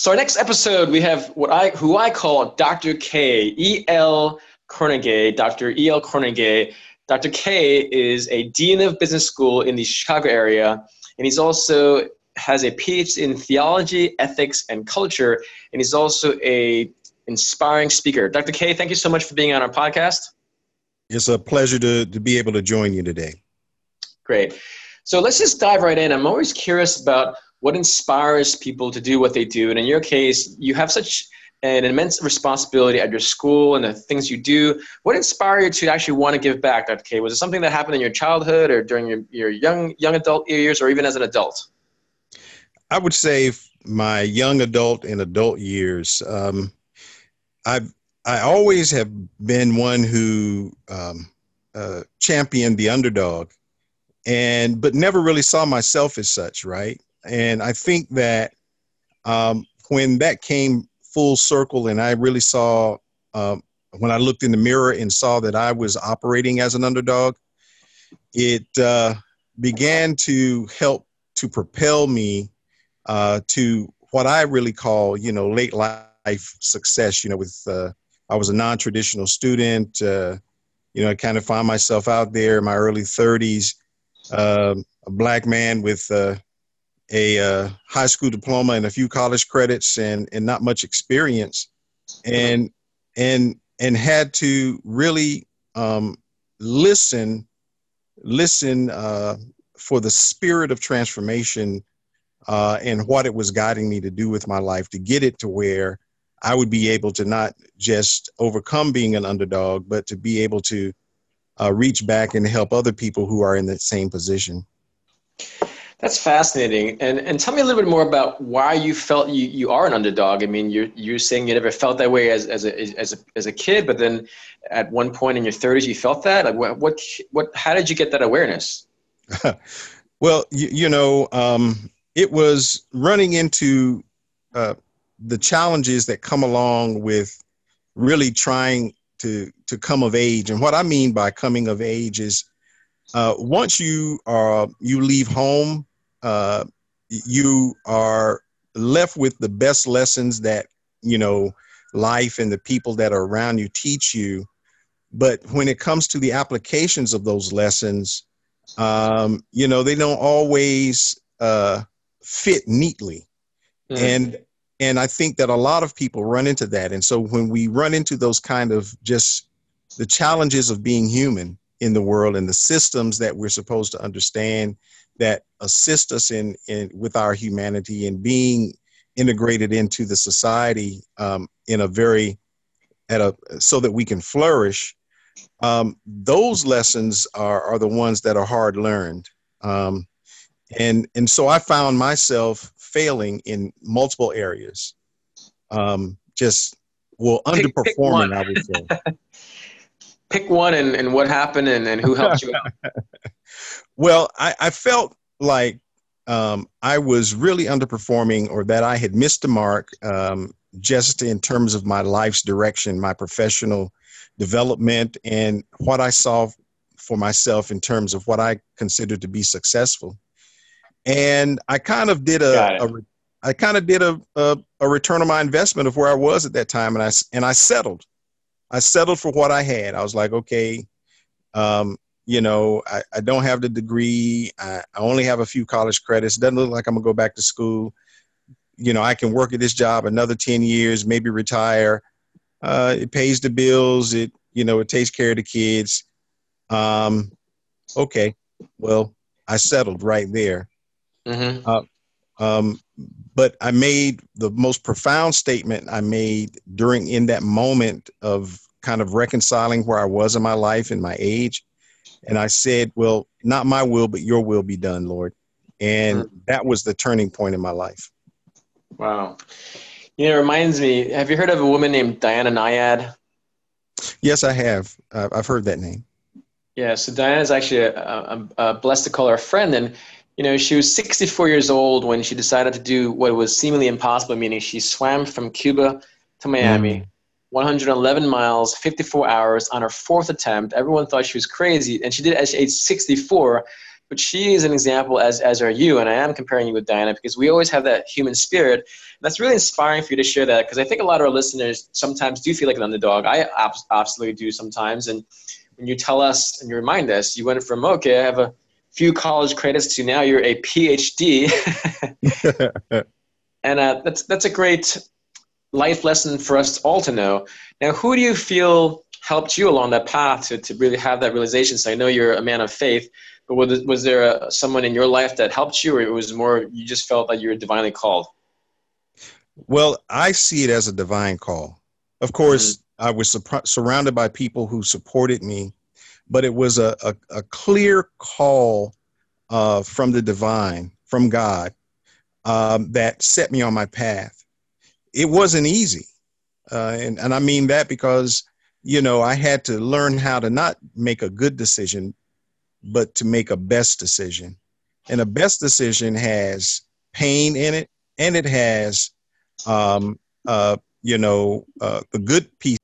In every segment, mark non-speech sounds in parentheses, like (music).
So our next episode, we have what I who I call Dr. K E L Kornegay, Dr. E L Kornegay. Dr. K is a dean of business school in the Chicago area, and he's also has a PhD in theology, ethics, and culture, and he's also a inspiring speaker. Dr. K, thank you so much for being on our podcast. It's a pleasure to, to be able to join you today. Great. So let's just dive right in. I'm always curious about what inspires people to do what they do. And in your case, you have such an immense responsibility at your school and the things you do. What inspired you to actually want to give back, Dr. K? Was it something that happened in your childhood or during your, your young young adult years or even as an adult? I would say my young adult and adult years. Um, I've I always have been one who um, uh, championed the underdog, and but never really saw myself as such, right? And I think that um, when that came full circle, and I really saw um, when I looked in the mirror and saw that I was operating as an underdog, it uh, began to help to propel me uh, to what I really call, you know, late life success. You know, with uh, I was a non-traditional student. Uh, you know, I kind of found myself out there in my early 30s, um, a black man with uh, a uh, high school diploma and a few college credits and and not much experience, and and and had to really um, listen listen uh, for the spirit of transformation uh, and what it was guiding me to do with my life to get it to where I would be able to not just overcome being an underdog, but to be able to uh, reach back and help other people who are in the same position. That's fascinating. And and tell me a little bit more about why you felt you, you are an underdog. I mean, you're you're saying you never felt that way as as a as a as a kid, but then at one point in your 30s you felt that. Like what what what? How did you get that awareness? (laughs) well, you, you know, um, it was running into uh, the challenges that come along with really trying to to come of age. And what I mean by coming of age is uh, once you are you leave home, uh, you are left with the best lessons that you know life and the people that are around you teach you. But when it comes to the applications of those lessons, um, you know they don't always uh, fit neatly. Mm. And and I think that a lot of people run into that. And so when we run into those kind of just the challenges of being human in the world and the systems that we're supposed to understand that assist us in, in with our humanity and being integrated into the society um, in a very at a so that we can flourish um, those lessons are, are the ones that are hard learned um, and and so I found myself failing in multiple areas. Um, just well underperforming, I would say. (laughs) pick one and, and what happened and, and who helped you out. (laughs) well, I, I felt like um, I was really underperforming or that I had missed the mark um, just in terms of my life's direction, my professional development, and what I saw for myself in terms of what I considered to be successful and I kind of did a, a I kind of did a, a, a return on my investment of where I was at that time, and I and I settled. I settled for what I had. I was like, okay, um, you know, I, I don't have the degree. I, I only have a few college credits. It doesn't look like I'm gonna go back to school. You know, I can work at this job another ten years, maybe retire. Uh, it pays the bills. It you know, it takes care of the kids. Um, okay, well, I settled right there. Mm-hmm. Uh, um, but I made the most profound statement I made during in that moment of kind of reconciling where I was in my life and my age. And I said, Well, not my will, but your will be done, Lord. And mm-hmm. that was the turning point in my life. Wow. You know, it reminds me have you heard of a woman named Diana Nyad? Yes, I have. I've heard that name. Yeah, so Diana is actually a, a, a blessed to call her a friend. And you know, she was 64 years old when she decided to do what was seemingly impossible, meaning she swam from Cuba to Miami, mm. 111 miles, 54 hours on her fourth attempt. Everyone thought she was crazy, and she did it at age 64. but she is an example, as as are you, and I am comparing you with Diana because we always have that human spirit. That's really inspiring for you to share that because I think a lot of our listeners sometimes do feel like an underdog. I absolutely do sometimes, and when you tell us and you remind us, you went from okay, I have a few college credits to now you're a PhD, (laughs) and uh, that's that's a great life lesson for us all to know. Now, who do you feel helped you along that path to, to really have that realization? So I know you're a man of faith, but was, was there a, someone in your life that helped you, or it was more you just felt that you were divinely called? Well, I see it as a divine call. Of course, mm-hmm. I was su- surrounded by people who supported me, but it was a, a, a clear call uh, from the divine, from God, um, that set me on my path. It wasn't easy. Uh, and, and I mean that because, you know, I had to learn how to not make a good decision, but to make a best decision. And a best decision has pain in it, and it has, um, uh, you know, uh, the good piece.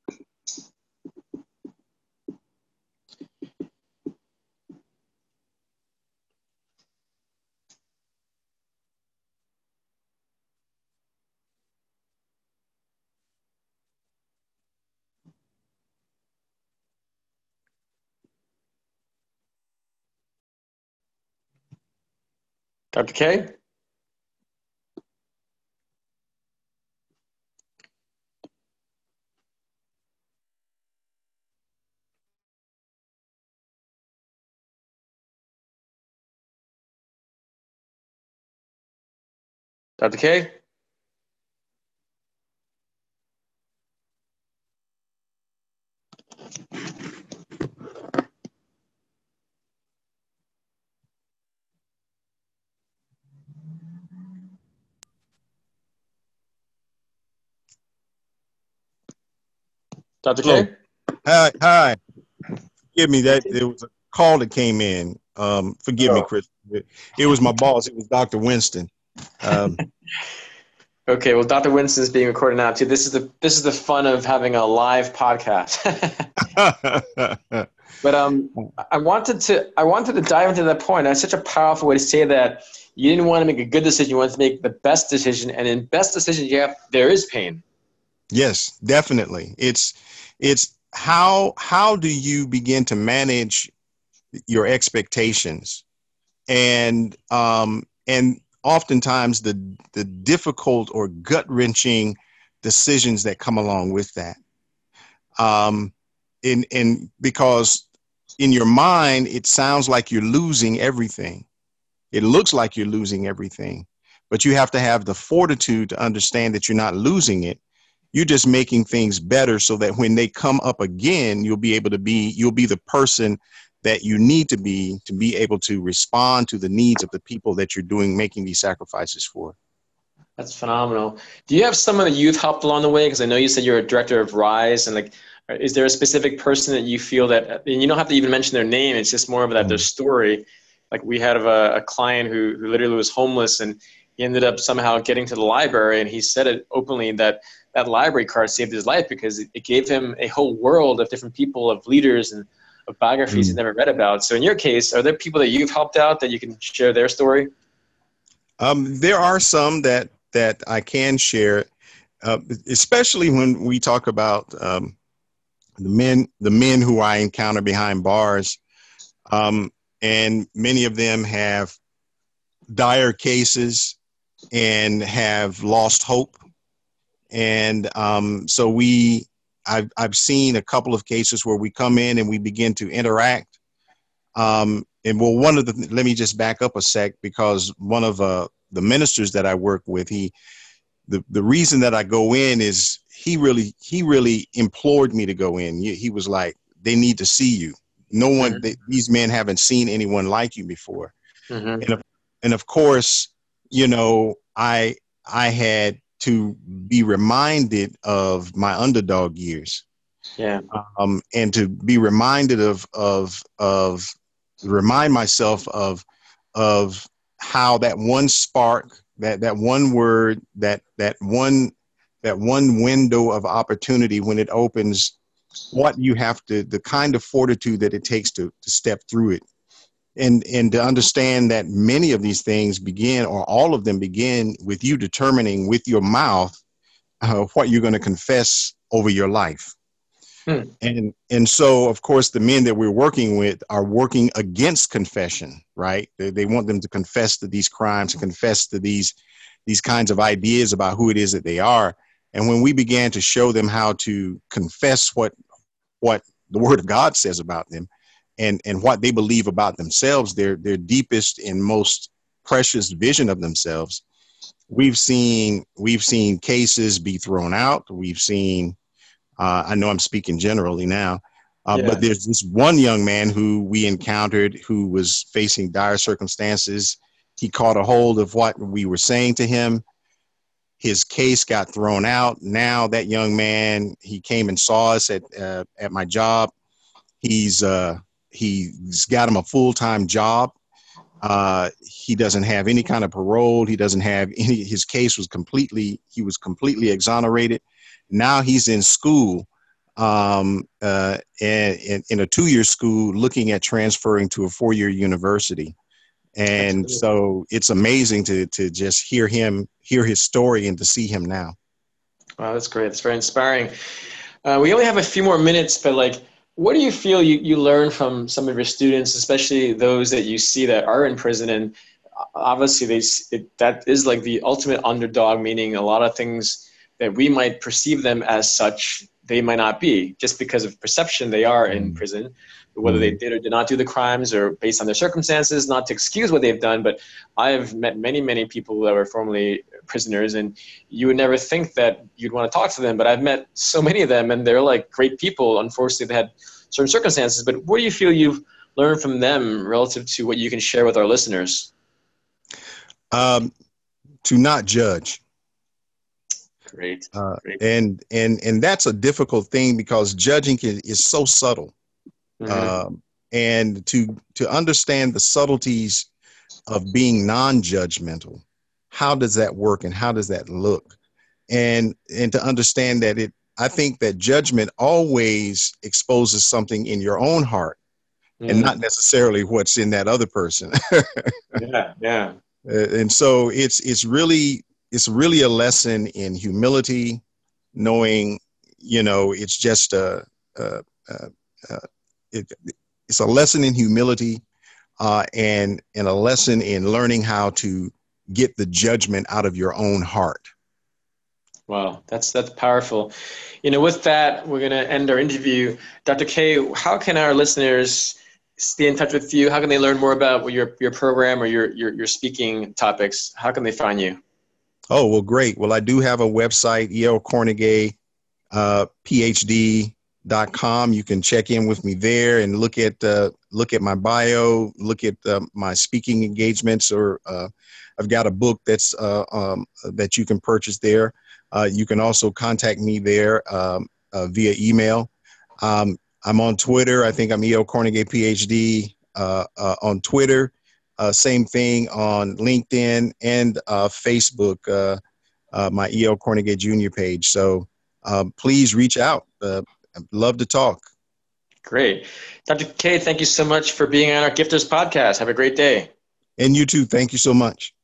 Dr. K? Dr. K? Dr. K? Hi, hi. Forgive me that it was a call that came in. Um, forgive oh. me, Chris. It, was my boss. It was Dr. Winston. Um, (laughs) okay, well, Dr. Winston is being recorded now too. This is the this is the fun of having a live podcast. (laughs) but um, I wanted to I wanted to dive into that point. That's such a powerful way to say that you didn't want to make a good decision. You wanted to make the best decision, and in best decision, yeah, there is pain. Yes, definitely. It's it's how how do you begin to manage your expectations? And um and oftentimes the the difficult or gut wrenching decisions that come along with that. Um in in because in your mind it sounds like you're losing everything. It looks like you're losing everything but you have to have the fortitude to understand that you're not losing it you're just making things better so that when they come up again you'll be able to be you'll be the person that you need to be to be able to respond to the needs of the people that you're doing making these sacrifices for. That's phenomenal. Do you have some of the youth helped along the way? Because i know you said you're a director of rise and like is there a specific person that you feel that and you don't have to even mention their name it's just more of that mm-hmm. their story. Like we had a, a client who, who literally was homeless and he ended up somehow getting to the library and he said it openly that that library card saved his life because it, gave him a whole world of different people, of leaders, and of biographies mm. he'd never read about. So, in your case, are there people that you've helped out that you can share their story? Um, there are some that that I can share, uh, especially when we talk about um, the men the men who I encounter behind bars, um, and many of them have dire cases and have lost hope and um, so we, I've, I've seen a couple of cases where we come in and we begin to interact. Um, and well, one of the, let me just back up a sec because one of uh, the ministers that I work with, he, the, the reason that I go in is he really, he really implored me to go in. He, he was like, they need to see you. No one, mm-hmm. they, these men haven't seen anyone like you before. Mm-hmm. And, of, and of course, you know, I, I had to be reminded of my underdog years. Yeah. Um, and to be reminded of of of remind myself of of how that one spark, that that one word, that that one that one window of opportunity when it opens, what you have to the kind of fortitude that it takes to to step through it. And and to understand that many of these things begin or all of them begin with you determining with your mouth uh, what you're going to confess over your life. Hmm. and and so of course the men that we're working with are working against confession right? They, they want them to confess to these crimes and confess to these these kinds of ideas about who it is that they are. And when we began to show them how to confess what what the word of god says about them and and what they believe about themselves their their deepest and most precious vision of themselves. We've seen we've seen cases be thrown out. We've seen uh, i know i'm speaking generally now uh, yeah. but there's this one young man who we encountered who was facing dire circumstances. He caught a hold of what we were saying to him. His case got thrown out. Now that young man he came and saw us at uh, at my job. He's uh he's got him a full-time job. Uh, he doesn't have any kind of parole. He doesn't have any his case was completely he was completely exonerated. Now he's in school um, uh, in, in a two-year school looking at transferring to a four-year university. And Absolutely. so it's amazing to to just hear him hear his story and to see him now. Wow that's great. It's very inspiring. Uh, we only have a few more minutes but like what do you feel you, you learn from some of your students, especially those that you see that are in prison? And obviously, they, it, that is like the ultimate underdog, meaning a lot of things that we might perceive them as such, they might not be. Just because of perception, they are in mm. prison. Whether they mm. did or did not do the crimes or based on their circumstances, not to excuse what they've done, but I have met many, many people that were formerly prisoners, and you would never think that you'd want to talk to them. But I've met so many of them, and they're like great people. Unfortunately, they had certain circumstances. But what do you feel you've learned from them relative to what you can share with our listeners? Um, to not judge. Great. Uh, Great. And and and that's a difficult thing because judging is, is so subtle. Mm-hmm. Um, and to to understand the subtleties of being non-judgmental how does that work and how does that look and and to understand that it i think that judgment always exposes something in your own heart mm. and not necessarily what's in that other person (laughs) yeah yeah uh, and so it's it's really it's really a lesson in humility knowing you know it's just a, a, a, a it, it's a lesson in humility uh, and and a lesson in learning how to get the judgment out of your own heart. Wow, that's that's powerful. You know, with that, we're gonna end our interview. Dr. K, how can our listeners stay in touch with you? How can they learn more about your your program or your your, your speaking topics? How can they find you? Oh well, great. Well, I do have a website, El uh, PhD. You can check in with me there and look at uh, look at my bio, look at uh, my speaking engagements, or uh, I've got a book that's uh, um, that you can purchase there. Uh, you can also contact me there um, uh, via email. Um, I'm on Twitter. I think I'm EL Kornegay PhD on Twitter. Uh, same thing on LinkedIn and uh, Facebook. Uh, my EL Kornegay Jr. page. So um, please reach out. I'd love to talk. Great. Dr. K, thank you so much for being on our Gifters podcast. Have a great day. And you too. Thank you so much.